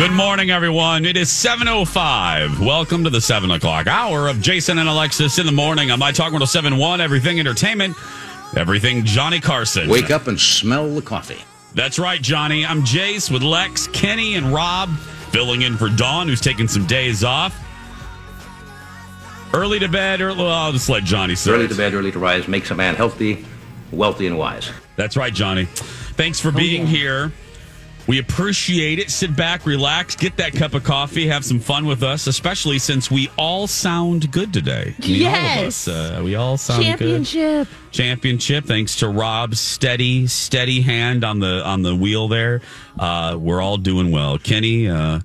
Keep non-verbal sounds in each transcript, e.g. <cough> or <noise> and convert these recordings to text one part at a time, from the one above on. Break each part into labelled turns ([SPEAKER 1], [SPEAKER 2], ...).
[SPEAKER 1] Good morning, everyone. It is 7.05. Welcome to the 7 o'clock hour of Jason and Alexis in the morning on My Talk 1071, Everything Entertainment, Everything Johnny Carson.
[SPEAKER 2] Wake up and smell the coffee.
[SPEAKER 1] That's right, Johnny. I'm Jace with Lex, Kenny, and Rob, filling in for Dawn, who's taking some days off. Early to bed, early, well, I'll just let Johnny say
[SPEAKER 2] Early to bed, early to rise makes a man healthy, wealthy, and wise.
[SPEAKER 1] That's right, Johnny. Thanks for oh, being here. We appreciate it. Sit back, relax, get that cup of coffee, have some fun with us, especially since we all sound good today. I mean, all of
[SPEAKER 3] Yes.
[SPEAKER 1] us, uh, we all sound good.
[SPEAKER 3] Championship.
[SPEAKER 1] Championship, thanks to Rob's steady, steady hand on the on the wheel there. Uh, we're all doing well. Kenny, uh,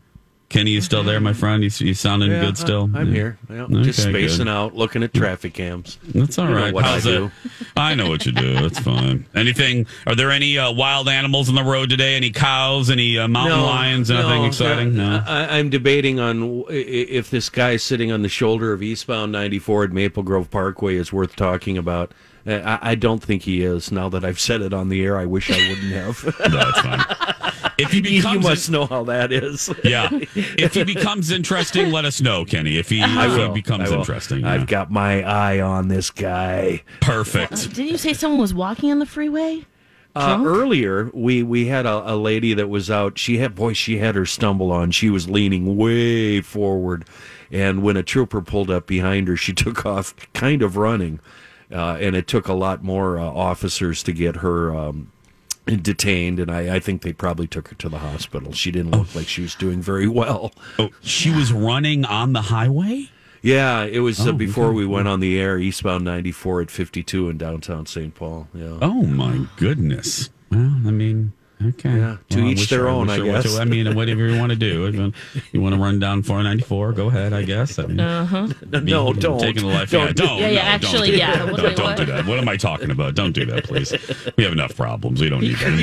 [SPEAKER 1] Kenny, you still there, my friend? You, you sounding
[SPEAKER 4] Yeah,
[SPEAKER 1] good still?
[SPEAKER 4] I, am
[SPEAKER 1] Yeah.
[SPEAKER 4] here. Yeah,
[SPEAKER 1] Okay,
[SPEAKER 4] just spacing
[SPEAKER 1] good.
[SPEAKER 4] out, looking at traffic cams.
[SPEAKER 1] That's all
[SPEAKER 4] know what I do.
[SPEAKER 1] it? I know what you do. That's fine. <laughs> Anything? Are there any uh, wild animals on the road today? Any cows? Any uh, mountain lions? Anything
[SPEAKER 4] no,
[SPEAKER 1] exciting?
[SPEAKER 4] no.
[SPEAKER 1] No.
[SPEAKER 4] I, I'm debating on if this guy sitting on the shoulder of eastbound 94 at Maple Grove Parkway is worth talking about. Uh, I, I don't think he is. Now that I've said it on the air, I wish I wouldn't have. <laughs>
[SPEAKER 1] No, that's fine. If he becomes, <laughs>
[SPEAKER 4] you
[SPEAKER 1] becomes,
[SPEAKER 4] must know how that is. <laughs>
[SPEAKER 1] yeah. If he becomes interesting, let us know, Kenny. If he, if he becomes interesting, yeah.
[SPEAKER 4] I've got my eye on this guy.
[SPEAKER 1] perfect.
[SPEAKER 3] Didn't you say someone was walking on the freeway?
[SPEAKER 4] Uh, earlier, we we had a, a lady that was out. She had boy, she had her stumble on. She was leaning way forward, and when a trooper pulled up behind her, she <laughs> took off, kind of running, uh, and it took a lot more uh, officers to get her. Um, detained and I, I think they probably took her to the hospital she didn't look like she was doing very well
[SPEAKER 1] Oh, she was running on the highway.
[SPEAKER 4] yeah it was uh,
[SPEAKER 1] Oh,
[SPEAKER 4] before
[SPEAKER 1] okay.
[SPEAKER 4] we went on the air eastbound 94 at 52 in downtown st paul yeah
[SPEAKER 1] Oh my goodness. Well, I mean, okay.
[SPEAKER 4] Yeah, to
[SPEAKER 1] Well,
[SPEAKER 4] each their
[SPEAKER 1] I-
[SPEAKER 4] own,
[SPEAKER 1] wish
[SPEAKER 4] I guess.
[SPEAKER 1] to- I mean, whatever you want to do. If you want- you want to run down 494, go ahead. I guess. I mean,
[SPEAKER 4] no
[SPEAKER 1] be-
[SPEAKER 4] don't
[SPEAKER 1] taking the life. yeah,
[SPEAKER 4] Don't.
[SPEAKER 1] don't.
[SPEAKER 3] Yeah, yeah,
[SPEAKER 1] no,
[SPEAKER 3] actually,
[SPEAKER 1] don't do
[SPEAKER 3] yeah.
[SPEAKER 1] that.
[SPEAKER 3] What-
[SPEAKER 1] Don't, don't do that. What am I talking about? Don't do that, please. We have enough problems. We don't need that.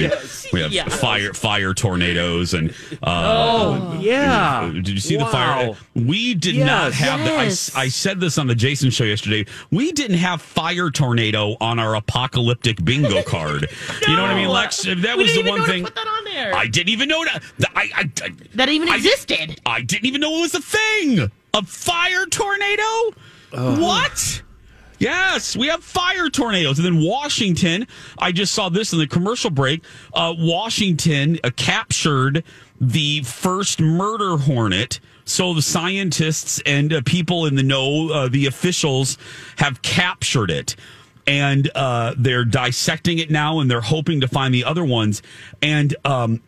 [SPEAKER 1] <laughs> We have
[SPEAKER 3] Yes.
[SPEAKER 1] fire, fire tornadoes, and uh,
[SPEAKER 3] Oh.
[SPEAKER 4] yeah
[SPEAKER 1] did you see the fire? We did not
[SPEAKER 4] Yes.
[SPEAKER 1] have. The, I,
[SPEAKER 3] Yes.
[SPEAKER 1] I said this on the Jason show yesterday. We didn't have fire tornado on our apocalyptic bingo card. <laughs> You know what I mean, Lex? That
[SPEAKER 3] we
[SPEAKER 1] was the one
[SPEAKER 3] know
[SPEAKER 1] thing.
[SPEAKER 3] put that on there.
[SPEAKER 1] I didn't even know that. that- I, I, I,
[SPEAKER 3] that even existed.
[SPEAKER 1] I didn't even know it was a thing. A fire tornado? What? Yes, we have fire tornadoes. And then Washington, I just saw this in the commercial break. Uh, Washington uh, captured the first murder hornet. So the scientists and uh, people in the know, uh, the officials, have captured it. And uh, they're dissecting it now and they're hoping to find the other ones. And um,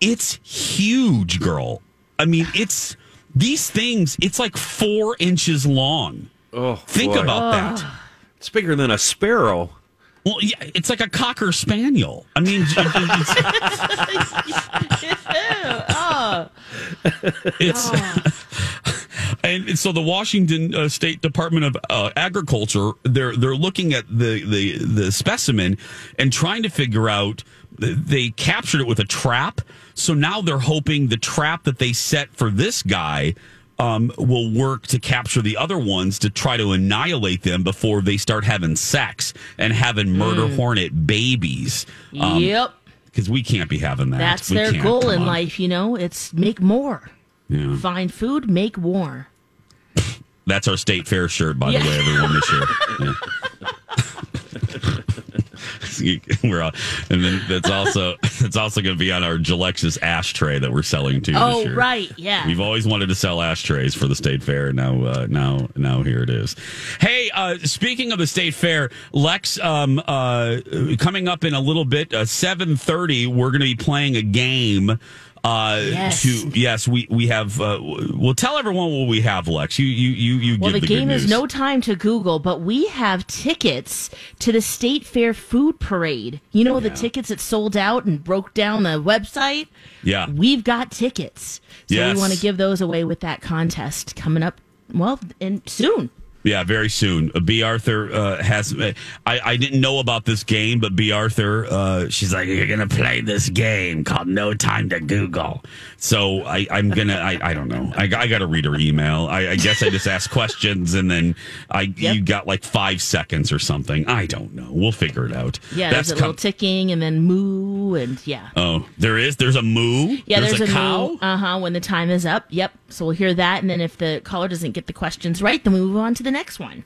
[SPEAKER 1] it's huge, girl. I mean, it's these things, it's like four inches long.
[SPEAKER 4] oh
[SPEAKER 1] Think
[SPEAKER 4] boy.
[SPEAKER 1] about that.
[SPEAKER 4] it's bigger than a sparrow
[SPEAKER 1] Well, yeah, it's like a cocker spaniel. I mean, it's, <laughs> it's <laughs> and so the Washington uh, State Department of uh, Agriculture they're they're looking at the the the specimen and trying to figure out. They captured it with a trap, so now they're hoping the trap that they set for this guy. Um, will work to capture the other ones to try to annihilate them before they start having sex and having murder hornet babies. Um,
[SPEAKER 3] yep.
[SPEAKER 1] because we can't be having that.
[SPEAKER 3] That's
[SPEAKER 1] We
[SPEAKER 3] their goal in
[SPEAKER 1] on.
[SPEAKER 3] life, you know? It's make more.
[SPEAKER 1] Yeah.
[SPEAKER 3] Find food, make war.
[SPEAKER 1] That's our state fair shirt, by
[SPEAKER 3] Yeah.
[SPEAKER 1] the way, everyone this year. <laughs> Yeah. <laughs> <laughs> we're and then that's also <laughs> that's also going to be on our Gillexus ashtray that we're selling too.
[SPEAKER 3] Oh, right. Yeah.
[SPEAKER 1] We've always wanted to sell ashtrays for the state fair. Now, uh, now, now here it is. Hey, uh, speaking of the state fair, Lex, um, uh, coming up in a little bit, uh, seven thirty, we're going to be playing a game. Uh,
[SPEAKER 3] Yes.
[SPEAKER 1] to yes, we we have. Uh, we'll tell everyone what we have, Lex. You you you you
[SPEAKER 3] Well,
[SPEAKER 1] give
[SPEAKER 3] the
[SPEAKER 1] the,
[SPEAKER 3] game is no time to Google, but we have tickets to the State Fair Food Parade. You know, the tickets that sold out and broke down the website?
[SPEAKER 1] Yeah.
[SPEAKER 3] We've got tickets. So
[SPEAKER 1] Yes.
[SPEAKER 3] we want to give those away with that contest coming up, well, and soon.
[SPEAKER 1] Yeah, very soon. Uh, B. Arthur uh, has. I, I didn't know about this game, but B. Arthur, uh, she's like, you're gonna play this game called No Time to Google. So I, I'm gonna. I, I don't know. I, I got to read her email. I, I guess I just ask questions and then I
[SPEAKER 3] Yep.
[SPEAKER 1] you got like five seconds or something. I don't know. We'll figure it out.
[SPEAKER 3] Yeah, there's a
[SPEAKER 1] com-
[SPEAKER 3] little ticking and then moo and yeah.
[SPEAKER 1] Oh, there is. There's a moo.
[SPEAKER 3] Yeah, there's,
[SPEAKER 1] a,
[SPEAKER 3] a,
[SPEAKER 1] cow.
[SPEAKER 3] Uh huh. When the time is up. Yep. So we'll hear that, and then if the caller doesn't get the questions right, then we move on to the next one.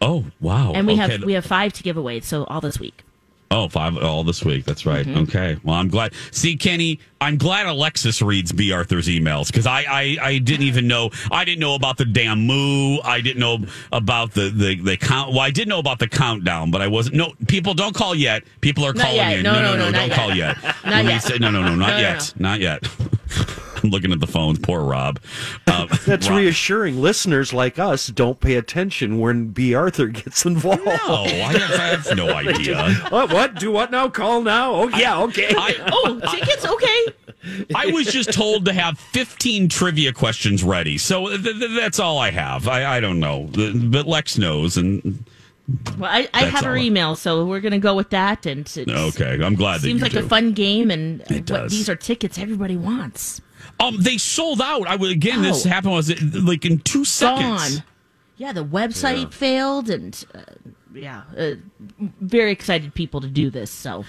[SPEAKER 1] Oh wow.
[SPEAKER 3] And we
[SPEAKER 1] Okay.
[SPEAKER 3] have we have five to give away, so all this week.
[SPEAKER 1] Oh, five all this week. That's right.
[SPEAKER 3] Mm-hmm.
[SPEAKER 1] Okay. Well, I'm glad. See, Kenny, I'm glad Alexis reads B. Arthur's emails because I, I, I didn't even know. I didn't know about the damn moo. I didn't know about the, the, the count. Well, I did know about the countdown, but I wasn't. No, people don't call yet. People are
[SPEAKER 3] Not
[SPEAKER 1] calling
[SPEAKER 3] yet.
[SPEAKER 1] in.
[SPEAKER 3] No,
[SPEAKER 1] no,
[SPEAKER 3] no,
[SPEAKER 1] no,
[SPEAKER 3] no,
[SPEAKER 1] don't
[SPEAKER 3] yet.
[SPEAKER 1] call yet. <laughs>
[SPEAKER 3] Not
[SPEAKER 1] When
[SPEAKER 3] yet.
[SPEAKER 1] say- no, no, no, not
[SPEAKER 3] No, no,
[SPEAKER 1] yet. Not yet. <laughs> I'm <laughs> looking at the phones. Poor Rob. Uh, <laughs>
[SPEAKER 4] That's
[SPEAKER 1] Rob-
[SPEAKER 4] reassuring. Listeners like us don't pay attention when B. Arthur gets involved.
[SPEAKER 1] No, I have, I have no <laughs> idea.
[SPEAKER 4] What? What? Do what now? Call now? Oh, yeah, okay.
[SPEAKER 1] I,
[SPEAKER 3] Oh, tickets. Okay.
[SPEAKER 1] I was just told to have 15 trivia questions ready. So th- th- that's all I have. I, I don't know. Th- But Lex knows. And
[SPEAKER 3] Well, I, I have her
[SPEAKER 1] all.
[SPEAKER 3] email, so we're gonna go with that. And
[SPEAKER 1] okay, I'm glad that
[SPEAKER 3] seems like
[SPEAKER 1] do.
[SPEAKER 3] a fun game, and
[SPEAKER 1] It
[SPEAKER 3] what,
[SPEAKER 1] does.
[SPEAKER 3] these are tickets everybody wants.
[SPEAKER 1] Um, they sold out. I would again. This
[SPEAKER 3] Oh.
[SPEAKER 1] happened was it, like in two seconds.
[SPEAKER 3] Gone. Yeah, the website failed, and uh, yeah, uh, very excited people to do this. So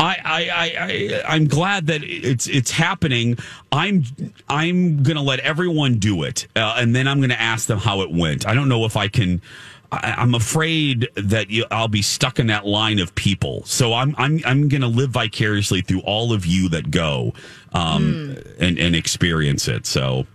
[SPEAKER 1] I, I, I, I, I'm glad that it's it's happening. I'm I'm gonna let everyone do it, uh, and then I'm gonna ask them how it went. I don't know if I can. I, I'm afraid that you, I'll be stuck in that line of people. So I'm I'm I'm gonna live vicariously through all of you that go, um, and and experience it. So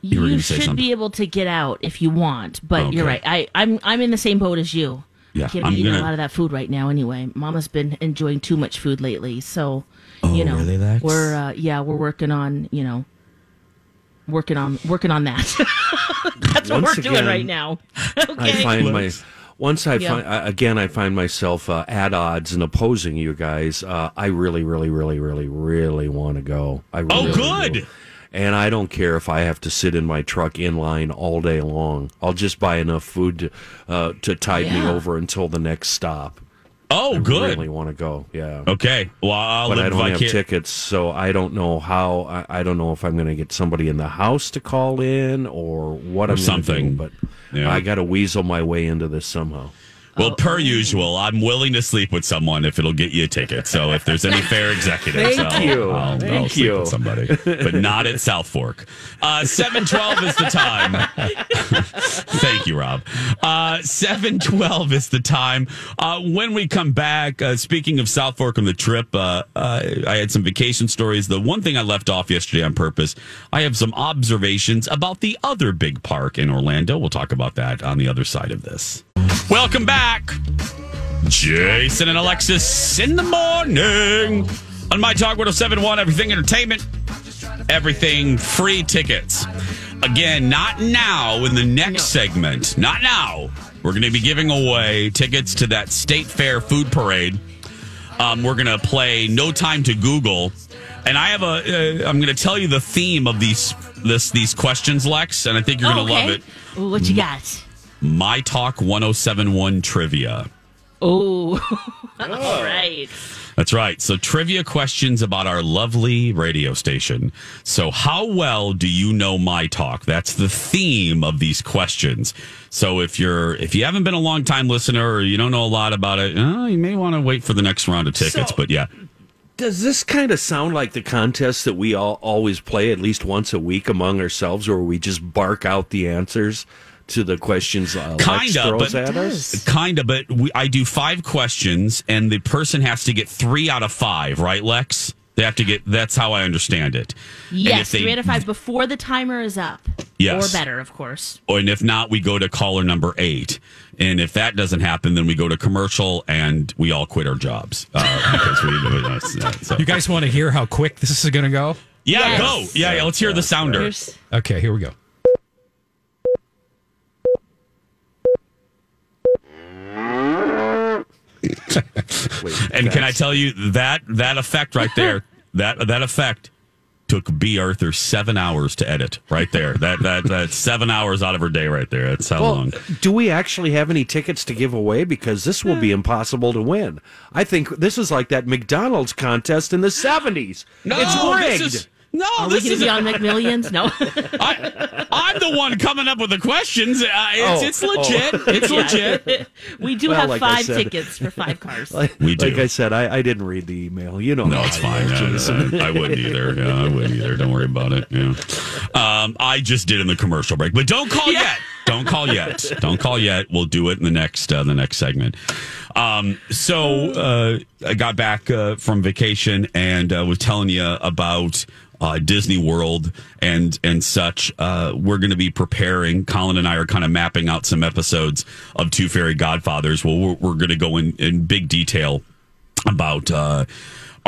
[SPEAKER 1] You
[SPEAKER 3] you should be able to get out if you want, but you're right. I, I'm I'm in the same boat as you.
[SPEAKER 1] Yeah,
[SPEAKER 3] I can't
[SPEAKER 1] I'm
[SPEAKER 3] eating
[SPEAKER 1] gonna-
[SPEAKER 3] a lot of that food right now. Anyway, Mama's been enjoying too much food lately, so
[SPEAKER 1] Oh,
[SPEAKER 3] you know
[SPEAKER 1] really,
[SPEAKER 3] we're uh, yeah we're working on you know working on working on that. <laughs> That's what
[SPEAKER 4] Once
[SPEAKER 3] we're doing
[SPEAKER 4] again,
[SPEAKER 3] right now.
[SPEAKER 4] I <laughs>
[SPEAKER 3] okay.
[SPEAKER 4] find my once I
[SPEAKER 3] Yeah.
[SPEAKER 4] find I- again I find myself uh, at odds and opposing you guys. Uh, I really, really, really, really, really want to go. I
[SPEAKER 1] Oh, good.
[SPEAKER 4] do. And I don't care if I have to sit in my truck in line all day long. I'll just buy enough food to, uh, to tide me over until the next stop.
[SPEAKER 1] Oh,
[SPEAKER 4] I
[SPEAKER 1] good.
[SPEAKER 4] really want to go. Yeah.
[SPEAKER 1] Okay. Well, I'll
[SPEAKER 4] but I don't have tickets, so I don't know how. I, I don't know if I'm going to get somebody in the house to call in or what
[SPEAKER 1] Or
[SPEAKER 4] I'm
[SPEAKER 1] something.
[SPEAKER 4] do, but
[SPEAKER 1] Yeah.
[SPEAKER 4] I got to weasel my way into this somehow.
[SPEAKER 1] Well, per usual, I'm willing to sleep with someone if it'll get you a ticket. So if there's any fair <laughs> executives,
[SPEAKER 4] Thank
[SPEAKER 1] I'll,
[SPEAKER 4] you.
[SPEAKER 1] I'll, I'll
[SPEAKER 4] Thank
[SPEAKER 1] sleep
[SPEAKER 4] you.
[SPEAKER 1] with somebody, but not at South Fork. Uh, Seven twelve is the time. <laughs> Thank you, Rob. Uh, Seven twelve is the time. Uh, when we come back, uh, speaking of South Fork and the trip, uh, uh, I had some vacation stories. The one thing I left off yesterday on purpose, I have some observations about the other big park in Orlando. We'll talk about that on the other side of this. Welcome back. Jason and Alexis in the morning on My Talk 1071, Everything Entertainment, Everything Free Tickets. Again, not now in the next segment. Not now. We're going to be giving away tickets to that State Fair food parade. Um, we're going to play No Time to Google. And I have a. Uh, I'm going to tell you the theme of these this these questions, Lex, and I think you're
[SPEAKER 3] Oh,
[SPEAKER 1] going to
[SPEAKER 3] okay.
[SPEAKER 1] love it.
[SPEAKER 3] What you got?
[SPEAKER 1] My Talk 1071 trivia.
[SPEAKER 3] Oh, <laughs> all right.
[SPEAKER 1] That's right. So trivia questions about our lovely radio station. So how well do you know my talk? That's the theme of these questions. So if you're if you haven't been a long time listener or you don't know a lot about it, uh, you may want to wait for the next round of tickets.
[SPEAKER 4] So-
[SPEAKER 1] but yeah.
[SPEAKER 4] Does this kind of sound like the contest that we all always play at least once a week among ourselves, where we just bark out the answers to the questions uh, Lex
[SPEAKER 1] Kinda,
[SPEAKER 4] throws
[SPEAKER 1] but-
[SPEAKER 4] at us?
[SPEAKER 1] Kind of, but we, I do five questions, and the person has to get three out of five, right, Lex? They have to get. That's how I understand it.
[SPEAKER 3] Yes,
[SPEAKER 1] they-
[SPEAKER 3] three out of five before the timer is up.
[SPEAKER 1] Yes.
[SPEAKER 3] Or better, of course.
[SPEAKER 1] and if not, we go to caller number eight. And if that doesn't happen, then we go to commercial and we all quit our jobs uh, because we. Uh, so.
[SPEAKER 5] You guys want to hear how quick this is going to go?
[SPEAKER 1] yeah,
[SPEAKER 3] Yes.
[SPEAKER 1] go. Yeah, yeah. Let's hear the sounder.
[SPEAKER 3] Here's-
[SPEAKER 5] Okay, here we go. <laughs>
[SPEAKER 4] Wait,
[SPEAKER 1] And can I tell you that that effect right there, <laughs> that that effect took B. Arthur seven hours to edit. Right there, that that that's seven hours out of her day. Right there. That's how
[SPEAKER 4] Well,
[SPEAKER 1] long.
[SPEAKER 4] do we actually have any tickets to give away? Because this will be hmm. impossible to win. I think this is like that McDonald's contest in the 70s.
[SPEAKER 1] No,
[SPEAKER 4] it's
[SPEAKER 1] this
[SPEAKER 4] rigged.
[SPEAKER 1] is- no,
[SPEAKER 3] Are we
[SPEAKER 1] this
[SPEAKER 3] going to
[SPEAKER 1] is
[SPEAKER 3] be on McMillions? No. <laughs>
[SPEAKER 1] I, I'm the one coming up with the questions. Uh, it's,
[SPEAKER 4] Oh,
[SPEAKER 1] it's legit. <laughs> It's legit.
[SPEAKER 3] we do
[SPEAKER 4] Well,
[SPEAKER 3] have
[SPEAKER 4] like
[SPEAKER 3] five
[SPEAKER 4] said-
[SPEAKER 3] tickets for five <laughs> cars.
[SPEAKER 4] Like,
[SPEAKER 1] We do.
[SPEAKER 4] like I said, I, I didn't read the email. You know,
[SPEAKER 1] No,
[SPEAKER 4] how
[SPEAKER 1] it's fine.
[SPEAKER 4] am,
[SPEAKER 1] Yeah,
[SPEAKER 4] Jason.
[SPEAKER 1] I, I wouldn't either. Yeah, I wouldn't either. Don't worry about it. Yeah. Um, I just did in the commercial break, but don't call yet. Don't call yet. Don't call yet. We'll do it in the next uh, the next segment. Um, so uh, I got back uh, from vacation and uh, was telling you about uh, Disney World and and such. Uh, we're going to be preparing. Colin and I are kind of mapping out some episodes of Two Fairy Godfathers. Well, we're, we're going to go in in big detail about uh,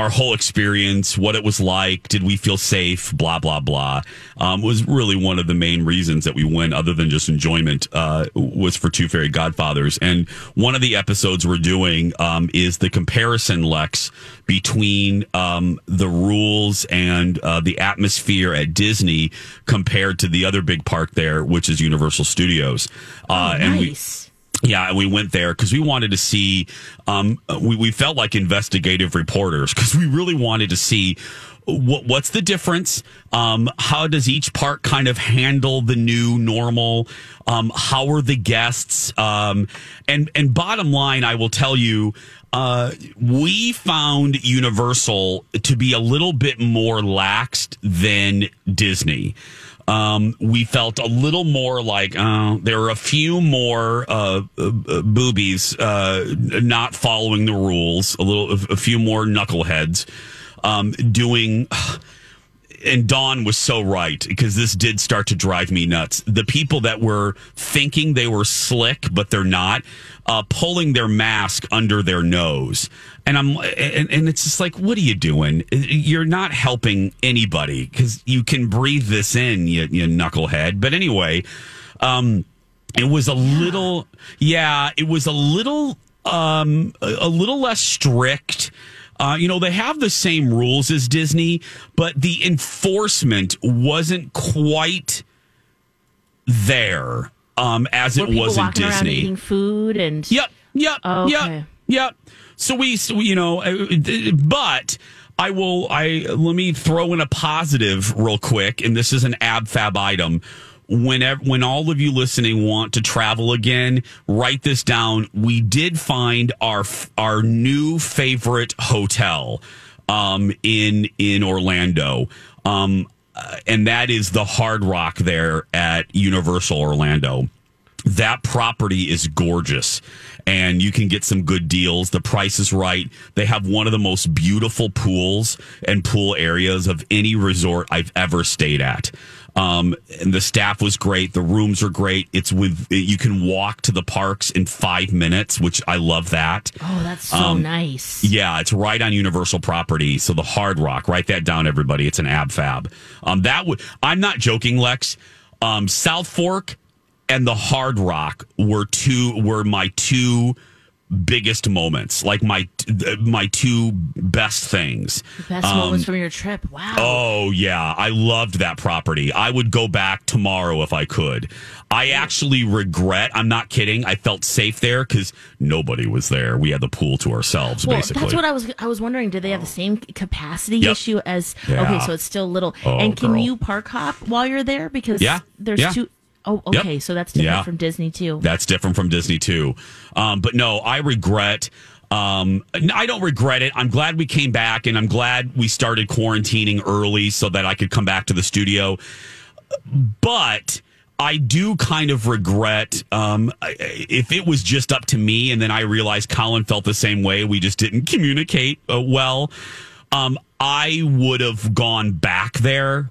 [SPEAKER 1] our whole experience, what it was like, did we feel safe, blah blah blah. Um, was really one of the main reasons that we went, other than just enjoyment, uh, was for Two Fairy Godfathers. And one of the episodes we're doing um, is the comparison, Lex, between um, the rules and uh, the atmosphere at Disney compared to the other big park there, which is Universal Studios. Uh, and we
[SPEAKER 3] nice.
[SPEAKER 1] Yeah, we went there because we wanted to see. Um, we we felt like investigative reporters because we really wanted to see what what's the difference. Um, how does each park kind of handle the new normal? Um, how are the guests? Um, and and bottom line, I will tell you. Uh, we found Universal to be a little bit more laxed than Disney um, we felt a little more like uh, there were a few more uh, uh, uh, boobies uh, not following the rules, a little, a few more knuckleheads um, doing. And Dawn was so right because this did start to drive me nuts. The people that were thinking they were slick, but they're not, uh, pulling their mask under their nose. And I'm, and, and it's just like, what are you doing? You're not helping anybody because you can breathe this in, you, you knucklehead. But anyway, um, it was a little, yeah, it was a little, um, a, a little less strict. Uh, you know, they have the same rules as Disney, but the enforcement wasn't quite there um, as
[SPEAKER 3] Were
[SPEAKER 1] it was in Disney.
[SPEAKER 3] eating food and
[SPEAKER 1] Yep. Yep.
[SPEAKER 3] Oh, okay.
[SPEAKER 1] Yep. Yep. So we, so, you know, uh, but I will, I, let me throw in a positive real quick. And this is an ab fab item. Whenever, when all of you listening want to travel again, write this down. We did find our, our new favorite hotel, um, in, in Orlando. Um, uh, and that is the Hard Rock there at Universal Orlando that property is gorgeous and you can get some good deals the price is right they have one of the most beautiful pools and pool areas of any resort i've ever stayed at um, and the staff was great the rooms are great it's with you can walk to the parks in five minutes which i love that
[SPEAKER 3] oh, that's so
[SPEAKER 1] Um,
[SPEAKER 3] nice.
[SPEAKER 1] yeah, it's right on Universal property. So the Hard Rock, write that down, everybody. It's an ab fab. Um, that would I'm not joking, Lex. Um, South Fork and the Hard Rock were two were my two biggest moments, like my my two best things.
[SPEAKER 3] Best moments um, from your trip. Wow.
[SPEAKER 1] Oh yeah, I loved that property. I would go back tomorrow if I could. I actually regret. I'm not kidding. I felt safe there because nobody was there. We had the pool to ourselves,
[SPEAKER 3] well,
[SPEAKER 1] basically.
[SPEAKER 3] that's what I was. I was wondering. Do they have the oh. same capacity
[SPEAKER 1] Yep.
[SPEAKER 3] issue as?
[SPEAKER 1] Yeah.
[SPEAKER 3] Okay, so it's still little.
[SPEAKER 1] Oh,
[SPEAKER 3] and can
[SPEAKER 1] girl.
[SPEAKER 3] you park hop while you're there? Because
[SPEAKER 1] Yeah,
[SPEAKER 3] there's
[SPEAKER 1] yeah.
[SPEAKER 3] two oh
[SPEAKER 1] Yep.
[SPEAKER 3] okay, so that's different
[SPEAKER 1] Yeah.
[SPEAKER 3] from Disney too.
[SPEAKER 1] That's different from Disney too. Um, but no, I regret. Um, I don't regret it. I'm glad we came back, and I'm glad we started quarantining early so that I could come back to the studio. But I do kind of regret um, if it was just up to me, and then I realized Colin felt the same way. We just didn't communicate uh, well. Um, I would have gone back there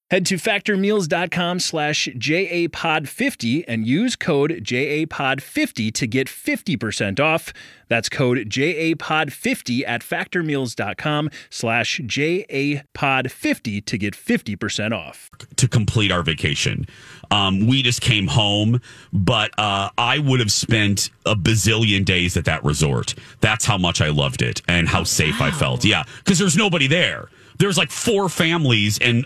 [SPEAKER 6] Head to factormeals.com slash JAPOD50 and use code JAPOD50 to get 50% off. That's code JAPOD50 at factormeals.com slash JAPOD50 to get 50% off.
[SPEAKER 1] to complete our vacation. Um, we just came home, but uh, I would have spent a bazillion days at that resort. That's how much I loved it and how safe I felt. Yeah, because there's nobody there. There's like four families and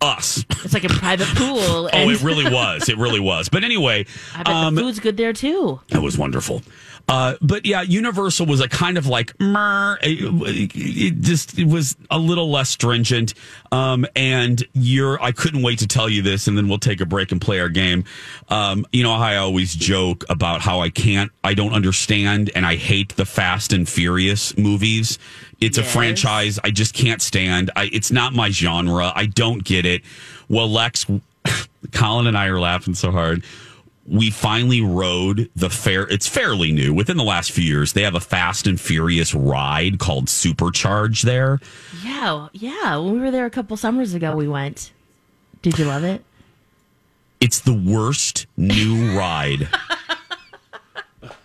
[SPEAKER 1] us.
[SPEAKER 3] It's like a private <laughs> pool. And
[SPEAKER 1] Oh, it really <laughs> was. It really was. But anyway,
[SPEAKER 3] I bet
[SPEAKER 1] um,
[SPEAKER 3] the food's good there too.
[SPEAKER 1] That was wonderful. Uh, but yeah, Universal was a kind of like, mer, it, it just it was a little less stringent. Um, and you're, I couldn't wait to tell you this, and then we'll take a break and play our game. Um, you know how I always joke about how I can't, I don't understand, and I hate the Fast and Furious movies. It's a franchise I just can't stand. I, it's not my genre. I don't get it. Well, Lex, <laughs> Colin and I are laughing so hard we finally rode the fair. It's fairly new. Within the last few years, they have a Fast and Furious ride called Supercharge there.
[SPEAKER 3] Yeah, yeah. When we were there a couple summers ago, we went. Did you love it?
[SPEAKER 1] It's the worst new ride. <laughs>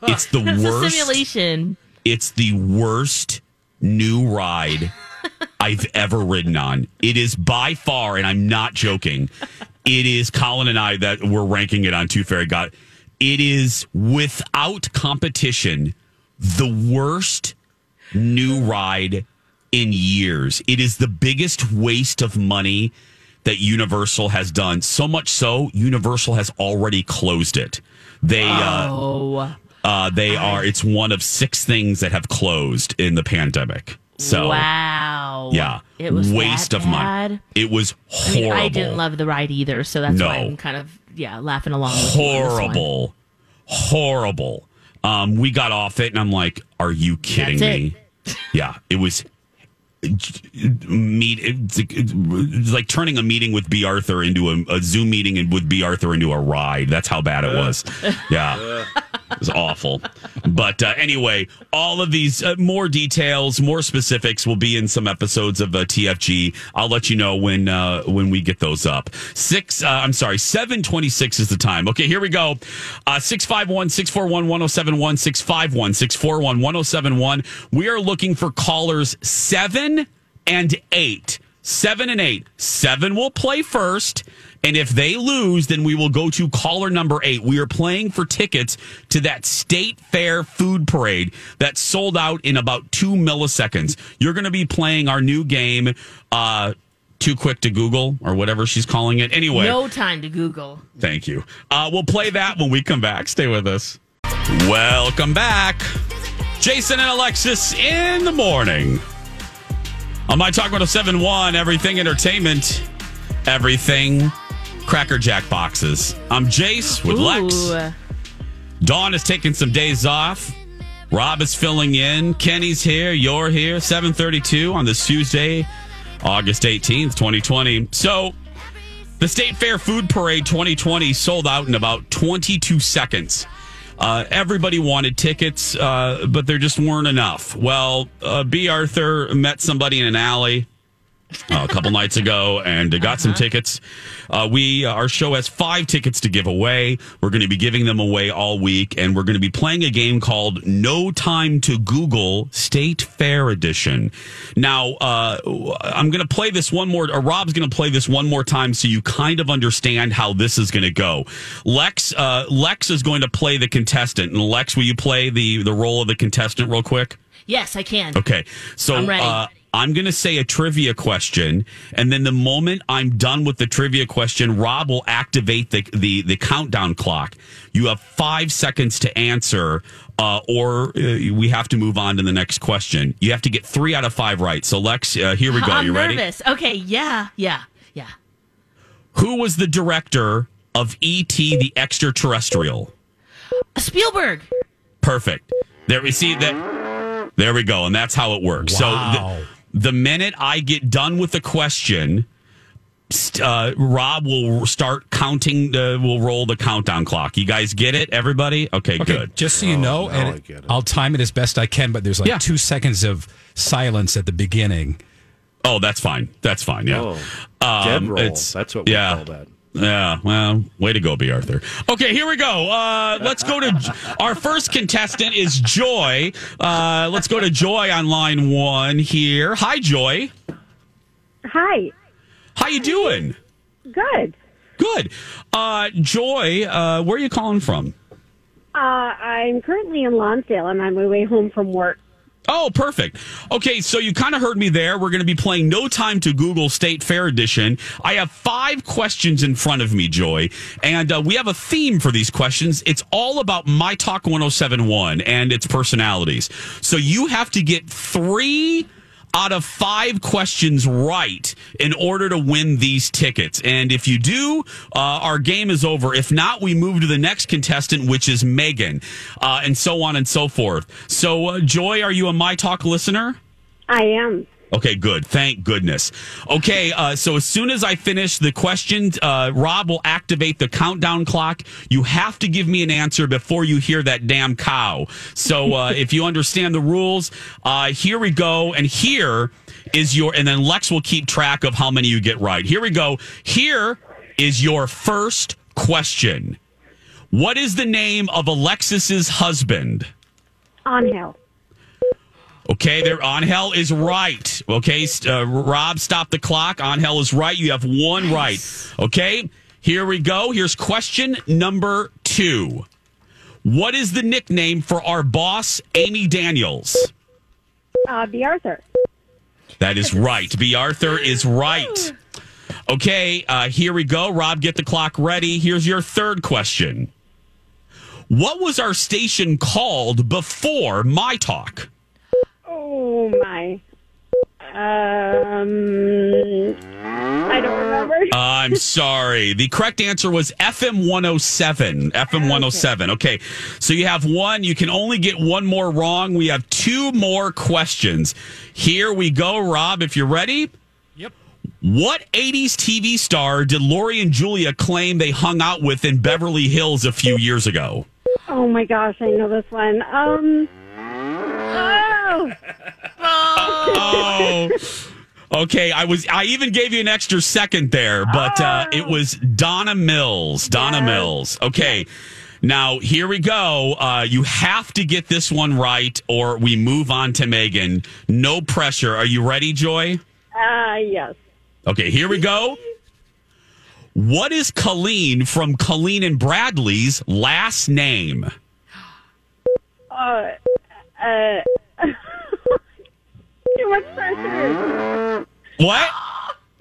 [SPEAKER 1] It's the
[SPEAKER 3] It's
[SPEAKER 1] worst.
[SPEAKER 3] simulation.
[SPEAKER 1] It's the worst new ride I've ever ridden on. It is by far, and I'm not joking. It is Colin and I that were ranking it on Two Fairy Got. It is without competition the worst new ride in years. It is the biggest waste of money that Universal has done. So much so, Universal has already closed it. They
[SPEAKER 3] Oh,
[SPEAKER 1] uh, they are. It's one of six things that have closed in the pandemic. So
[SPEAKER 3] wow.
[SPEAKER 1] yeah,
[SPEAKER 3] It was
[SPEAKER 1] waste of money. It was
[SPEAKER 3] I,
[SPEAKER 1] horrible.
[SPEAKER 3] mean, I didn't love the ride either, so that's why
[SPEAKER 1] No.
[SPEAKER 3] I'm kind of yeah laughing along. With you on
[SPEAKER 1] horrible, horrible. Um, we got off it, and I'm like, "Are you kidding
[SPEAKER 3] That's
[SPEAKER 1] me?" Yeah, it was meet. It's like, it's like turning a meeting with B. Arthur into a, a Zoom meeting and with B. Arthur into a ride. That's how bad it was. Yeah, it was awful. But uh, anyway, all of these uh, more details, more specifics will be in some episodes of uh, TFG. I'll let you know when uh, when we get those up. Six. Uh, I'm sorry. Seven twenty six is the time. Okay, here we go. Uh, Six five one six four one one zero seven one six five one six four one one zero seven one. We are looking for callers seven and eight. Seven and eight. Seven will play first. And if they lose, then we will go to caller number eight. We are playing for tickets to that state fair food parade that sold out in about two milliseconds. You're going to be playing our new game, uh, Too Quick to Google or whatever she's calling it. Anyway,
[SPEAKER 3] No time to Google.
[SPEAKER 1] Thank you. Uh, we'll play that when we come back. Stay with us. Welcome back. Jason and Alexis in the morning. On My Talk 1071, Everything Entertainment, Everything Cracker Jack Boxes. I'm Jace with Lex. Dawn is taking some days off. Rob is filling in. Kenny's here. You're here. 732 on this Tuesday, August 18th, 2020. So the State Fair Food Parade 2020 sold out in about 22 seconds. Uh, everybody wanted tickets, uh, but there just weren't enough. Well, uh, B. Arthur met somebody in an alley uh, a couple nights ago and got some tickets. Uh, we our show has five tickets to give away. We're going to be giving them away all week, and we're going to be playing a game called No Time to Google State Fair Edition. Now, uh, I'm going to play this one more. Or Rob's going to play this one more time, so you kind of understand how this is going to go. Lex, uh, Lex is going to play the contestant, and Lex, will you play the the role of the contestant real quick?
[SPEAKER 3] Yes, I can.
[SPEAKER 1] Okay, so
[SPEAKER 3] I'm ready.
[SPEAKER 1] I'm going to say a trivia question, and then the moment I'm done with the trivia question, Rob will activate the the, the countdown clock. You have five seconds to answer, uh, or uh, we have to move on to the next question. You have to get three out of five right. So, Lex, uh, here we go. <laughs>
[SPEAKER 3] I'm
[SPEAKER 1] you ready?
[SPEAKER 3] nervous. Okay, yeah, yeah, yeah.
[SPEAKER 1] Who was the director of E.T. the Extraterrestrial?
[SPEAKER 3] Spielberg.
[SPEAKER 1] Perfect. There we see that. There we go, and that's how it works.
[SPEAKER 5] Wow.
[SPEAKER 1] So the, the minute I get done with the question, uh, Rob will start counting. The, will roll the countdown clock. You guys get it, everybody? Okay,
[SPEAKER 5] Okay,
[SPEAKER 1] good.
[SPEAKER 5] just so you know,
[SPEAKER 4] now I
[SPEAKER 5] and. I'll time it as best I can, but there's like
[SPEAKER 1] Yeah.
[SPEAKER 5] two seconds of silence at the beginning.
[SPEAKER 1] Oh, that's fine. That's fine. Yeah.
[SPEAKER 4] Oh, dead
[SPEAKER 1] Um,
[SPEAKER 4] roll.
[SPEAKER 1] it's-
[SPEAKER 4] That's what we
[SPEAKER 1] yeah.
[SPEAKER 4] call that.
[SPEAKER 1] Yeah, well, way to go, B. Arthur. Okay, here we go. Uh, let's go to our first contestant is Joy. Uh, let's go to Joy on line one here. Hi, Joy.
[SPEAKER 7] Hi.
[SPEAKER 1] How you doing?
[SPEAKER 7] Good.
[SPEAKER 1] Good. Uh, Joy, uh, where are you calling from?
[SPEAKER 7] Uh, I'm currently in Lonsdale. I'm on my way home from work.
[SPEAKER 1] Oh, perfect. Okay, so you kind of heard me there. We're going to be playing No Time to Google State Fair Edition. I have five questions in front of me, Joy, and uh, we have a theme for these questions. It's all about My Talk 1071 and its personalities. So you have to get three out of five questions right in order to win these tickets. And if you do, uh, our game is over. If not, we move to the next contestant, which is Megan, uh, and so on and so forth. So, uh, Joy, are you a My Talk listener?
[SPEAKER 7] I am.
[SPEAKER 1] Okay, good. Thank goodness. Okay, uh, so as soon as I finish the question, uh, Rob will activate the countdown clock. You have to give me an answer before you hear that damn cow. So uh, <laughs> if you understand the rules, uh, here we go. And here is your, and then Lex will keep track of how many you get right. Here we go. Here is your first question. What is the name of Alexis's husband?
[SPEAKER 7] On hill.
[SPEAKER 1] Okay, there. Angel is right. Okay, uh, Rob, stop the clock. Angel is right. You have one right. Okay, here we go. Here's question number two. What is the nickname for our boss, Amy Daniels?
[SPEAKER 7] Uh, B. Arthur.
[SPEAKER 1] That is right. B. Arthur is right. Okay, uh, here we go. Rob, get the clock ready. Here's your third question. What was our station called before My Talk?
[SPEAKER 7] Oh my. Um, I don't remember. <laughs>
[SPEAKER 1] I'm sorry. The correct answer was FM 107. FM 107. Okay. So you have one. You can only get one more wrong. We have two more questions. Here we go, Rob, if you're ready.
[SPEAKER 5] Yep.
[SPEAKER 1] What 80s TV star did Lori and Julia claim they hung out with in Beverly Hills a few years ago?
[SPEAKER 7] oh my gosh, I know this one. Um. Oh,
[SPEAKER 1] Oh. Okay, I was I even gave you an extra second there, but uh, it was Donna Mills. Donna Mills. Okay. Now, here we go. Uh, you have to get this one right or we move on to Megan. No pressure. Are you ready, Joy?
[SPEAKER 7] uh, yes.
[SPEAKER 1] Okay, here we go. What is Colleen from Colleen and Bradley's last name?
[SPEAKER 7] Uh, uh, <laughs> too much pressure.
[SPEAKER 1] What?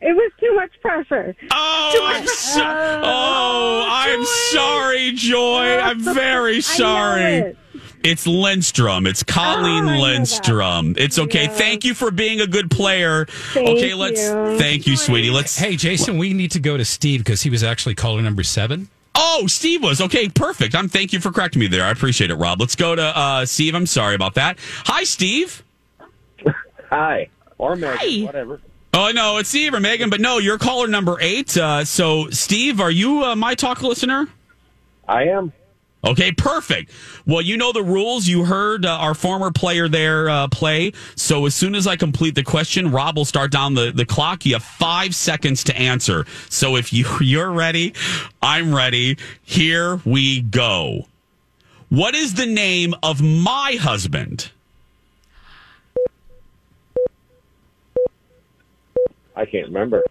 [SPEAKER 7] It was too much pressure.
[SPEAKER 1] Oh, I'm so, oh, I'm sorry, Joy. I'm very sorry.
[SPEAKER 7] it.
[SPEAKER 1] It's Lindstrom. It's Colleen
[SPEAKER 7] Oh,
[SPEAKER 1] Lindstrom. It's okay.
[SPEAKER 7] Yeah.
[SPEAKER 1] Thank you for being a good player.
[SPEAKER 7] Thank
[SPEAKER 1] okay, let's
[SPEAKER 7] you.
[SPEAKER 1] thank you, sweetie. Let's
[SPEAKER 5] Hey, Jason, we need to go to Steve because he was actually caller number seven.
[SPEAKER 1] Oh, Steve was. Okay, perfect. I'm thank you for correcting me there. I appreciate it, Rob. Let's go to uh Steve. I'm sorry about that. Hi, Steve.
[SPEAKER 8] Hi. Or Megan,
[SPEAKER 3] Hi.
[SPEAKER 8] whatever.
[SPEAKER 1] Oh no, it's Steve or Megan, but no, you're caller number eight. Uh, so, Steve, are you a my talk listener?
[SPEAKER 8] I am.
[SPEAKER 1] Okay, perfect. Well, you know the rules. You heard uh, our former player there uh, play. So as soon as I complete the question, Rob will start down the, the clock. You have five seconds to answer. So if you, <laughs> you're ready, I'm ready. Here we go. What is the name of my husband?
[SPEAKER 8] I can't remember.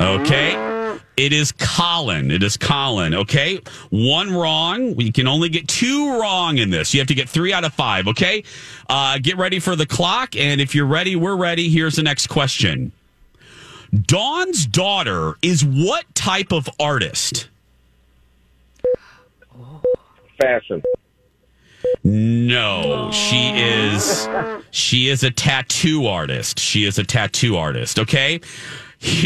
[SPEAKER 1] Okay. It is Colin. It is Colin. Okay. One wrong. We can only get two wrong in this. You have to get three out of five. Okay. Uh, get ready for the clock. And if you're ready, we're ready. Here's the next question. Dawn's daughter is what type of artist?
[SPEAKER 8] Fashion.
[SPEAKER 1] No, she is she is a tattoo artist. She is a tattoo artist, okay?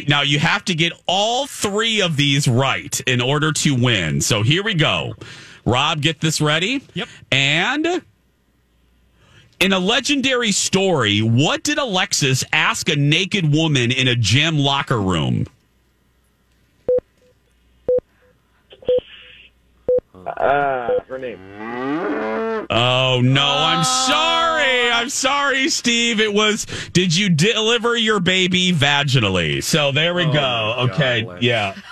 [SPEAKER 1] Now you have to get all three of these right in order to win. So here we go. Rob, get this ready.
[SPEAKER 5] Yep.
[SPEAKER 1] And in a legendary story, what did Alexis ask a naked woman in a gym locker room?
[SPEAKER 8] Uh, her name.
[SPEAKER 1] Oh no, I'm sorry. I'm sorry, Steve. It was did you deliver your baby vaginally? So there we go. Okay.
[SPEAKER 4] God,
[SPEAKER 1] yeah. <laughs>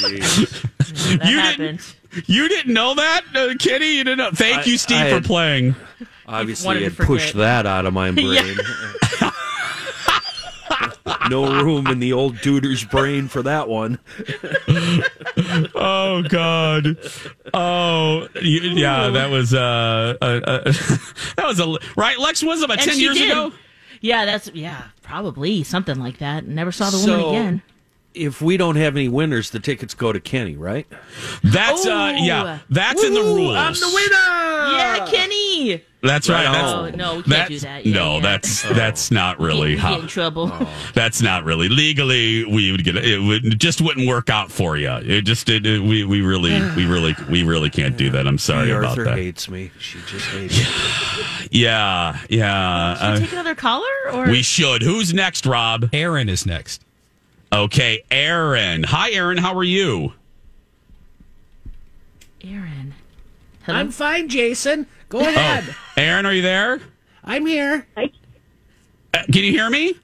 [SPEAKER 3] That
[SPEAKER 1] You
[SPEAKER 3] happened.
[SPEAKER 1] didn't you didn't know that, uh, Kitty? You didn't know. Thank
[SPEAKER 4] I-
[SPEAKER 1] you, Steve,
[SPEAKER 4] I
[SPEAKER 1] for
[SPEAKER 4] had-
[SPEAKER 1] playing.
[SPEAKER 4] Obviously,
[SPEAKER 3] wanted to
[SPEAKER 4] it pushed that out of my <laughs> brain. <laughs> no room in the old duder's brain for that one. <laughs>
[SPEAKER 1] Oh God. Oh yeah, that was uh, uh, uh <laughs> that was a right. Lex was about
[SPEAKER 3] And
[SPEAKER 1] ten years
[SPEAKER 3] did.
[SPEAKER 1] ago.
[SPEAKER 3] Yeah, that's yeah, probably something like that. Never saw the woman again.
[SPEAKER 4] If we don't have any winners, the tickets go to Kenny, right?
[SPEAKER 1] That's uh yeah, that's in the rules. I'm the winner.
[SPEAKER 3] Yeah, Kenny.
[SPEAKER 1] That's right.
[SPEAKER 4] Right
[SPEAKER 1] That's,
[SPEAKER 4] on.
[SPEAKER 3] Oh, no, we can't
[SPEAKER 1] that's,
[SPEAKER 3] do that. Yeah,
[SPEAKER 1] no,
[SPEAKER 3] yeah.
[SPEAKER 1] that's that's not really
[SPEAKER 3] we
[SPEAKER 1] how.
[SPEAKER 3] get in trouble.
[SPEAKER 1] That's not really legally. We would get it. Would it just wouldn't work out for you. It just it, it- we we really we really we really can't do that. I'm sorry
[SPEAKER 4] The
[SPEAKER 1] about
[SPEAKER 4] Arthur
[SPEAKER 1] that.
[SPEAKER 4] hates me. She just hates me.
[SPEAKER 1] Yeah, yeah.
[SPEAKER 3] Should we
[SPEAKER 1] uh,
[SPEAKER 3] take another caller or
[SPEAKER 1] we should. Who's next, Rob?
[SPEAKER 5] Aaron is next.
[SPEAKER 1] Okay, Aaron. Hi, Aaron. How are you?
[SPEAKER 3] Aaron? Hello?
[SPEAKER 9] I'm fine, Jason. Go ahead.
[SPEAKER 1] Aaron, are you there?
[SPEAKER 9] I'm here.
[SPEAKER 1] Uh, can you hear me,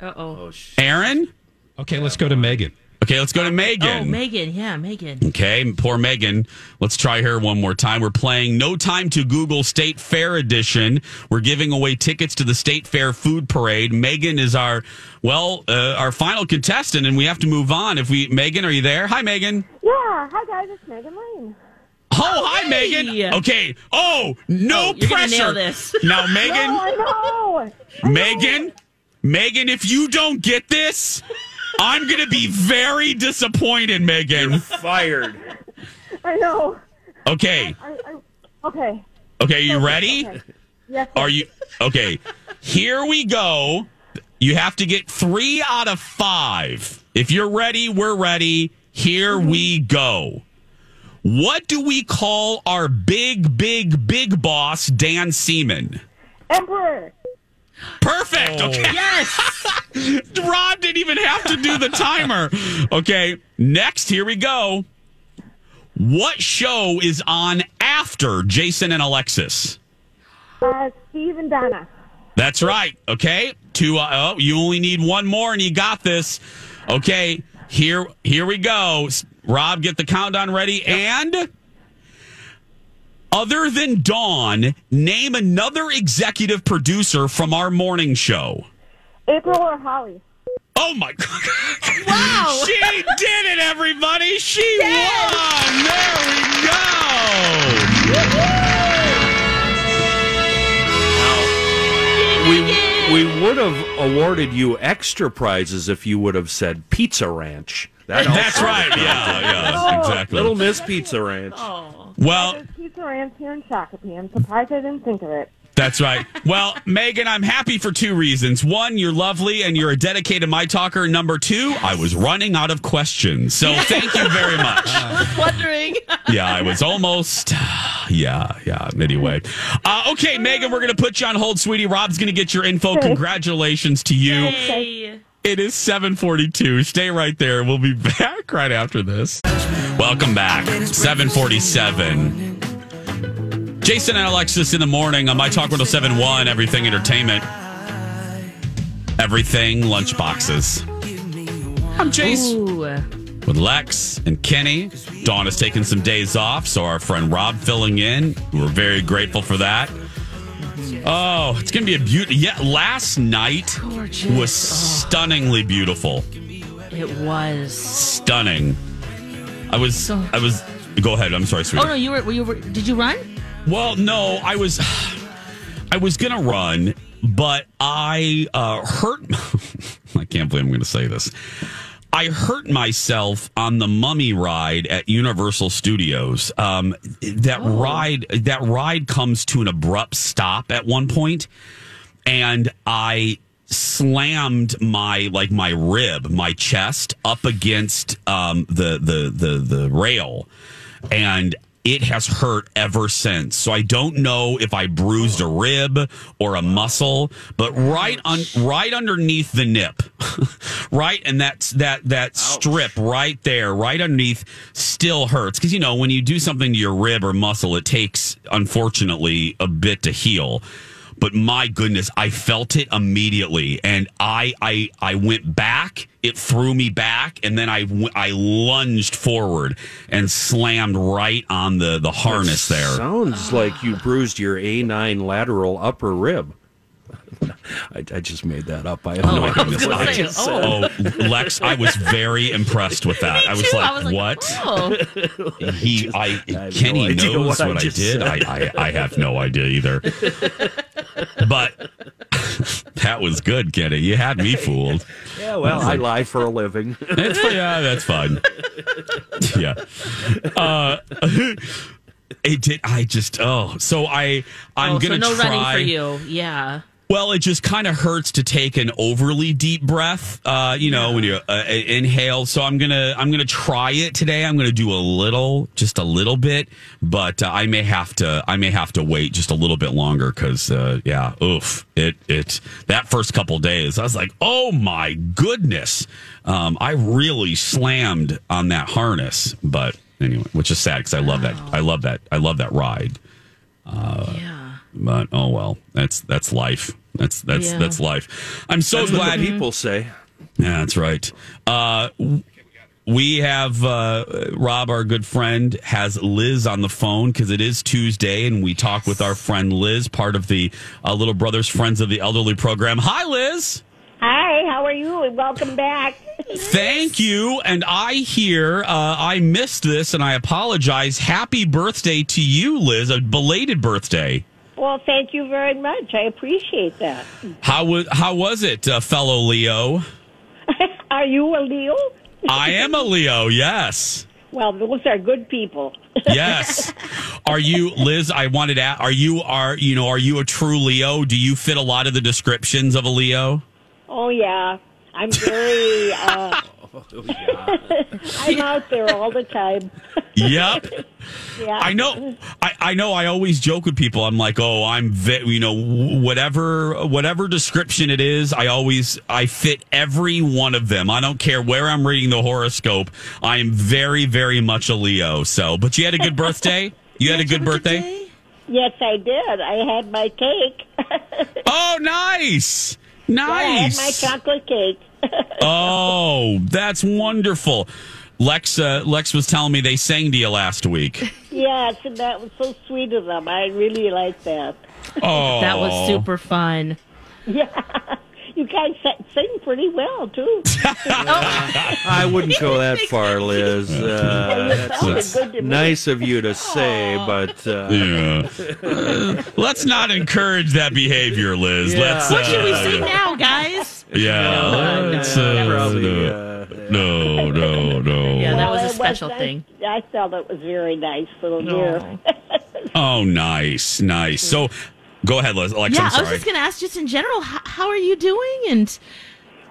[SPEAKER 3] Uh oh.
[SPEAKER 1] Aaron?
[SPEAKER 5] Okay, let's go to Megan.
[SPEAKER 1] Okay, let's go to Megan.
[SPEAKER 3] Oh, Megan. Yeah, Megan.
[SPEAKER 1] Okay, poor Megan. Let's try her one more time. We're playing No Time to Google State Fair Edition. We're giving away tickets to the State Fair Food Parade. Megan is our, well, uh, our final contestant, and we have to move on. If we, Megan, are you there? Hi, Megan.
[SPEAKER 7] Yeah, hi guys, it's Megan Lane.
[SPEAKER 1] Oh, hi,
[SPEAKER 3] Hey.
[SPEAKER 1] Megan. Okay. Oh, no
[SPEAKER 3] Oh, you're
[SPEAKER 1] pressure.
[SPEAKER 3] nail this. <laughs>
[SPEAKER 1] Now,
[SPEAKER 7] No,
[SPEAKER 1] Megan,
[SPEAKER 7] I know. I know.
[SPEAKER 1] Megan, Megan, if you don't get this, I'm going to be very disappointed, Megan.
[SPEAKER 4] Fired.
[SPEAKER 7] I know.
[SPEAKER 1] Okay.
[SPEAKER 7] I, I, okay.
[SPEAKER 1] Okay, you ready?
[SPEAKER 7] Okay. Yes.
[SPEAKER 1] Are you okay? Here we go. You have to get three out of five. If you're ready, we're ready. Here mm-hmm. we go. What do we call our big, big, big boss, Dan Seaman?
[SPEAKER 7] Emperor.
[SPEAKER 1] Perfect. Okay.
[SPEAKER 3] Yes. <laughs>
[SPEAKER 1] Rob didn't even have to do the timer. Okay. Next, here we go. What show is on after Jason and Alexis?
[SPEAKER 7] Uh, Steve and Donna.
[SPEAKER 1] That's right. Okay. Two. Uh, oh, you only need one more, and you got this. Okay. Here, here we go. S- Rob, get the countdown ready. And other than Dawn, name another executive producer from our morning show.
[SPEAKER 7] April or Holly.
[SPEAKER 1] Oh my god!
[SPEAKER 3] Wow. <laughs>
[SPEAKER 1] she did it, everybody. She won. There we go.
[SPEAKER 4] We we would have awarded you extra prizes if you would have said Pizza Ranch. That
[SPEAKER 1] That's right. Yeah, yeah, exactly.
[SPEAKER 4] Little Miss Pizza Ranch.
[SPEAKER 1] well,
[SPEAKER 7] There's Pizza Ranch here in Shakopee. I'm surprised I didn't think of it.
[SPEAKER 1] That's right. Well, Megan, I'm happy for two reasons. One, you're lovely and you're a dedicated My Talker. Number two, I was running out of questions. So <laughs> thank you very much.
[SPEAKER 3] I was Wondering.
[SPEAKER 1] Yeah, I was almost. <sighs> Yeah, yeah. Anyway. Uh, okay, Megan, we're going to put you on hold, sweetie. Rob's going to get your info. Congratulations to you.
[SPEAKER 3] Hey.
[SPEAKER 1] It is 742. Stay right there. We'll be <laughs> back right after this. Welcome back. 747. Jason and Alexis in the morning on My Talk 1071, Everything Entertainment. Everything Lunchboxes. I'm Jace
[SPEAKER 3] Ooh.
[SPEAKER 1] with Lex and Kenny. Dawn has taken some days off, so our friend Rob filling in. We're very grateful for that. Oh, it's going to be a beauty. Yeah, last night
[SPEAKER 3] Gorgeous.
[SPEAKER 1] was stunningly beautiful.
[SPEAKER 3] It was.
[SPEAKER 1] Stunning. I was,
[SPEAKER 3] So-
[SPEAKER 1] I was, go ahead. I'm sorry, sweetie.
[SPEAKER 3] Oh no, you were. You were. Did you run?
[SPEAKER 1] Well, no, I was I was gonna run, but I uh, hurt. <laughs> I can't believe I'm going to say this. I hurt myself on the Mummy ride at Universal Studios. Um, that ride, that ride comes to an abrupt stop at one point, and I slammed my like my rib, my chest up against um, the the the the rail, and it has hurt ever since. So I don't know if I bruised a rib or a muscle, but right on right underneath the nip, <laughs> right, and that's that that strip right there, right underneath, still hurts. Because you know when you do something to your rib or muscle, it takes unfortunately a bit to heal but my goodness, I felt it immediately, and I I I went back. It threw me back, and then I I lunged forward and slammed right on the the harness there.
[SPEAKER 4] Sounds like you bruised your A9 lateral upper rib. <laughs> I, I just made that up. I have no
[SPEAKER 3] I was
[SPEAKER 4] idea.
[SPEAKER 3] gonna
[SPEAKER 4] what I
[SPEAKER 3] say,
[SPEAKER 4] just
[SPEAKER 3] oh.
[SPEAKER 4] said.
[SPEAKER 1] Oh, Lex, I was very impressed with that. <laughs> I was
[SPEAKER 3] Too,
[SPEAKER 1] like, "What?"
[SPEAKER 3] Oh. <laughs>
[SPEAKER 1] He, I,
[SPEAKER 4] have
[SPEAKER 1] Kenny
[SPEAKER 4] no
[SPEAKER 1] knows
[SPEAKER 4] what
[SPEAKER 1] what,
[SPEAKER 4] I
[SPEAKER 1] I, did. I, I, I have no idea either. but that was good, Kenny. You had me fooled.
[SPEAKER 4] Yeah, well, I lie for a living.
[SPEAKER 1] It's, yeah, that's fun. yeah. Uh, it did. I just. Oh, so I. I'm
[SPEAKER 3] oh,
[SPEAKER 1] gonna
[SPEAKER 3] no
[SPEAKER 1] try.
[SPEAKER 3] running for you. Yeah.
[SPEAKER 1] Well, it just kind of hurts to take an overly deep breath. Uh, you know, when you uh, inhale. So I'm gonna I'm gonna try it today. I'm gonna do a little, just a little bit, but uh, I may have to I may have to wait just a little bit longer because uh, yeah, oof, it it that first couple days I was like, oh my goodness, um, I really slammed on that harness, but anyway, which is sad because I love that I love that I love that ride.
[SPEAKER 3] yeah.
[SPEAKER 1] But oh well, that's that's life. That's that's
[SPEAKER 3] Yeah.
[SPEAKER 1] that's life. I'm so
[SPEAKER 4] That's what
[SPEAKER 1] glad
[SPEAKER 4] the people say.
[SPEAKER 1] Yeah, that's right. Uh, we have uh, Rob, our good friend, has Liz on the phone because it is Tuesday, and we talk with our friend Liz, part of the uh, Little Brothers Friends of the Elderly program. Hi, Liz.
[SPEAKER 7] Hi, how are you? Welcome back.
[SPEAKER 1] Thank you. And I hear uh, I missed this, and I apologize. Happy birthday to you, Liz. A belated birthday.
[SPEAKER 7] Well, thank you very much. I appreciate that.
[SPEAKER 1] How was how was it, uh, fellow Leo? <laughs>
[SPEAKER 7] Are you a Leo?
[SPEAKER 1] I am a Leo. Yes.
[SPEAKER 7] Well, those are good people. <laughs>
[SPEAKER 1] Yes. Are you Liz? I wanted to. ask, Are you are you know are you a true Leo? Do you fit a lot of the descriptions of a Leo?
[SPEAKER 7] Oh yeah, I'm very. Uh, <laughs> <laughs> Oh, <laughs> I'm out there all the time.
[SPEAKER 1] Yep.
[SPEAKER 7] Yeah,
[SPEAKER 1] I know. I, I know. I always joke with people. I'm like, oh, I'm vi- you know whatever whatever description it is. I always I fit every one of them. I don't care where I'm reading the horoscope. I am very very much a Leo. So, but you had a good birthday. You had a good birthday.
[SPEAKER 7] Yes, I did. I had my cake. <laughs>
[SPEAKER 1] Oh, nice,
[SPEAKER 7] Yeah, I had
[SPEAKER 1] nice.
[SPEAKER 7] my chocolate cake. <laughs>
[SPEAKER 1] Oh, that's wonderful. Lex, uh, Lex was telling me they sang to you last week.
[SPEAKER 7] yes, and that was so sweet of them. I really like that.
[SPEAKER 1] Oh,
[SPEAKER 3] That was super fun. <laughs>
[SPEAKER 7] Yeah, you guys sing pretty well too. <laughs> <laughs>
[SPEAKER 4] I wouldn't go that far, Liz. Uh,
[SPEAKER 7] That sounded good to me.
[SPEAKER 4] nice of you to say, but uh, <laughs>
[SPEAKER 1] Yeah. Uh, let's not encourage that behavior, Liz.
[SPEAKER 4] Yeah.
[SPEAKER 1] Let's.
[SPEAKER 3] What should we
[SPEAKER 1] uh,
[SPEAKER 3] sing now, guys?
[SPEAKER 1] Yeah. let's, uh,
[SPEAKER 4] probably.
[SPEAKER 1] no,
[SPEAKER 4] Uh,
[SPEAKER 1] no, no, no.
[SPEAKER 3] Yeah, that was a
[SPEAKER 7] it
[SPEAKER 3] special
[SPEAKER 7] nice.
[SPEAKER 3] thing.
[SPEAKER 7] I felt it was very nice little dear.
[SPEAKER 1] Oh, nice, nice. So, go ahead, Liz. Lex,
[SPEAKER 3] yeah,
[SPEAKER 1] I'm
[SPEAKER 3] I was just going to ask, just in general, how, how are you doing? And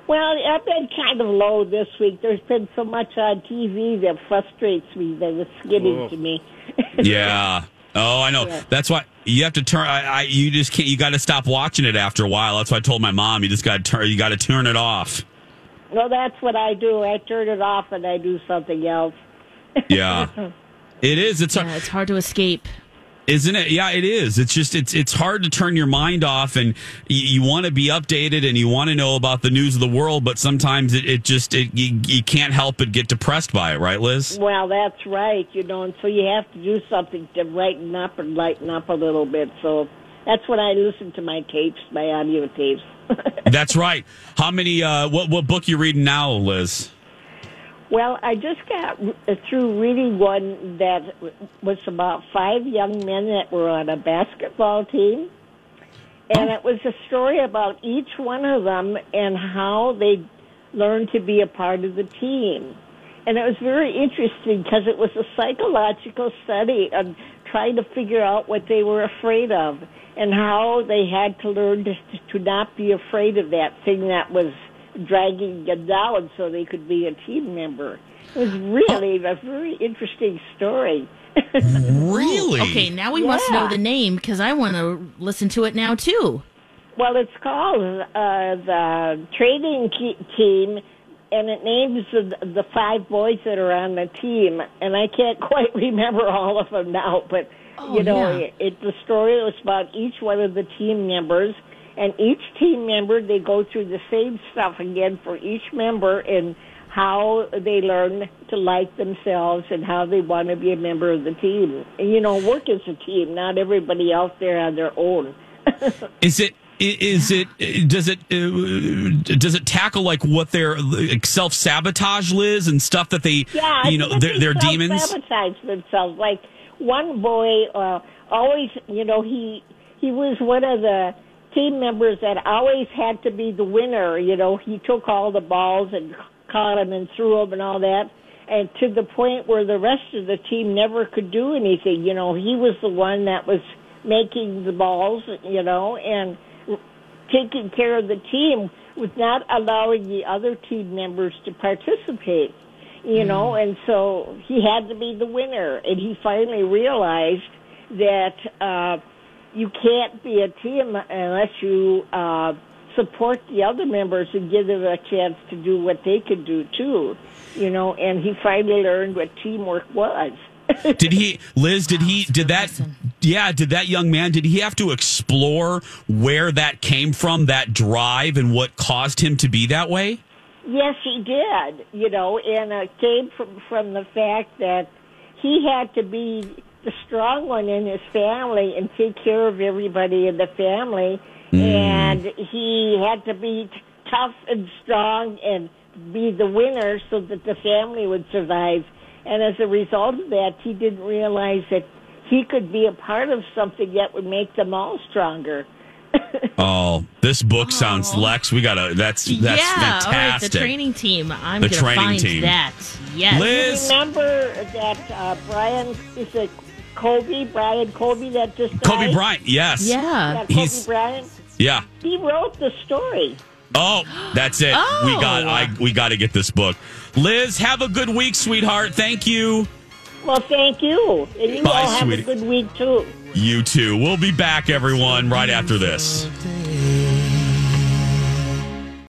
[SPEAKER 7] Well, I've been kind of low this week. There's been so much on TV that frustrates me that it's getting to me. <laughs>
[SPEAKER 1] yeah. Oh, I know.
[SPEAKER 7] Yeah.
[SPEAKER 1] That's why you have to turn. I, I you just can't. You got to stop watching it after a while. That's why I told my mom. You just got to turn. You got to turn it off.
[SPEAKER 7] Well, that's what I do. I turn it off and I do something else.
[SPEAKER 1] Yeah. <laughs> It is. It's
[SPEAKER 3] yeah, it's hard to escape.
[SPEAKER 1] Isn't it? Yeah, it is. It's just it's it's hard to turn your mind off, and you, you want to be updated and you want to know about the news of the world, but sometimes it, it just it, you, you can't help but get depressed by it, right, Liz?
[SPEAKER 7] Well, that's right, you know, and so you have to do something to brighten up and lighten up a little bit. So that's when I listen to my tapes, my audio tapes. <laughs>
[SPEAKER 1] That's right. How many? Uh, what what book you reading now, Liz?
[SPEAKER 7] Well, I just got uh, through reading one that was about five young men that were on a basketball team. And it was a story about each one of them and how they learned to be a part of the team. And it was very interesting because it was a psychological study on trying to figure out what they were afraid of and how they had to learn to, to not be afraid of that thing that was dragging them down so they could be a team member. It was really a very interesting story. <laughs>
[SPEAKER 1] Really?
[SPEAKER 3] Okay, now we must know the name because I want to listen to it now too.
[SPEAKER 7] Well, it's called uh, the training ke- team, and it names the, the five boys that are on the team. And I can't <laughs> quite remember all of them now, but
[SPEAKER 3] Oh,
[SPEAKER 7] you know,
[SPEAKER 3] yeah.
[SPEAKER 7] it, it the story was about each one of the team members, and each team member they go through the same stuff again for each member and how they learn to like themselves and how they want to be a member of the team. And you know, work as a team, not everybody out there on their own. <laughs>
[SPEAKER 1] Is it is it? Does it? Does it tackle like what their like, self sabotage, Liz, and stuff that they,
[SPEAKER 7] Yeah,
[SPEAKER 1] you know, their, their demons?
[SPEAKER 7] sabotage themselves. Like one boy, uh, always, you know, he he was one of the team members that always had to be the winner. You know, he took all the balls and caught them and threw them and all that. And to the point where the rest of the team never could do anything. You know, he was the one that was making the balls. You know, and taking care of the team with not allowing the other team members to participate. You know, and so he had to be the winner, and he finally realized that uh, you can't be a team unless you uh, support the other members and give them a chance to do what they could do too. You know, and he finally learned what teamwork was. <laughs>
[SPEAKER 1] Did he, Liz? Did he? Did that? Yeah. Did that young man? Did he have to explore where that came from, that drive, and what caused him to be that way?
[SPEAKER 7] Yes, he did. You know, and it came from from the fact that he had to be the strong one in his family and take care of everybody in the family, and he had to be t- tough and strong and be the winner so that the family would survive. And as a result of that, he didn't realize that he could be a part of something that would make them all stronger. <laughs>
[SPEAKER 1] Oh, this book sounds Lex. We gotta. That's that's
[SPEAKER 3] yeah, all right,
[SPEAKER 1] fantastic.
[SPEAKER 3] the training team. I'm
[SPEAKER 1] The
[SPEAKER 3] gonna
[SPEAKER 1] training
[SPEAKER 3] find
[SPEAKER 1] team.
[SPEAKER 3] that. Yes.
[SPEAKER 1] Liz,
[SPEAKER 7] Remember that uh, Brian is it Kobe? Brian Kobe that just died?
[SPEAKER 1] Kobe Bryant. Yes.
[SPEAKER 7] Yeah,
[SPEAKER 3] Yeah.
[SPEAKER 7] Kobe
[SPEAKER 1] He's-
[SPEAKER 7] Bryant.
[SPEAKER 1] Yeah.
[SPEAKER 7] He wrote the story.
[SPEAKER 1] Oh, that's it.
[SPEAKER 3] Oh.
[SPEAKER 1] We got. I. We got to get this book. Liz, have a good week, sweetheart. Thank you.
[SPEAKER 7] Well, thank you, and you
[SPEAKER 1] Bye,
[SPEAKER 7] all have
[SPEAKER 1] sweetie.
[SPEAKER 7] a good week too.
[SPEAKER 1] You too. We'll be back, everyone, right after this.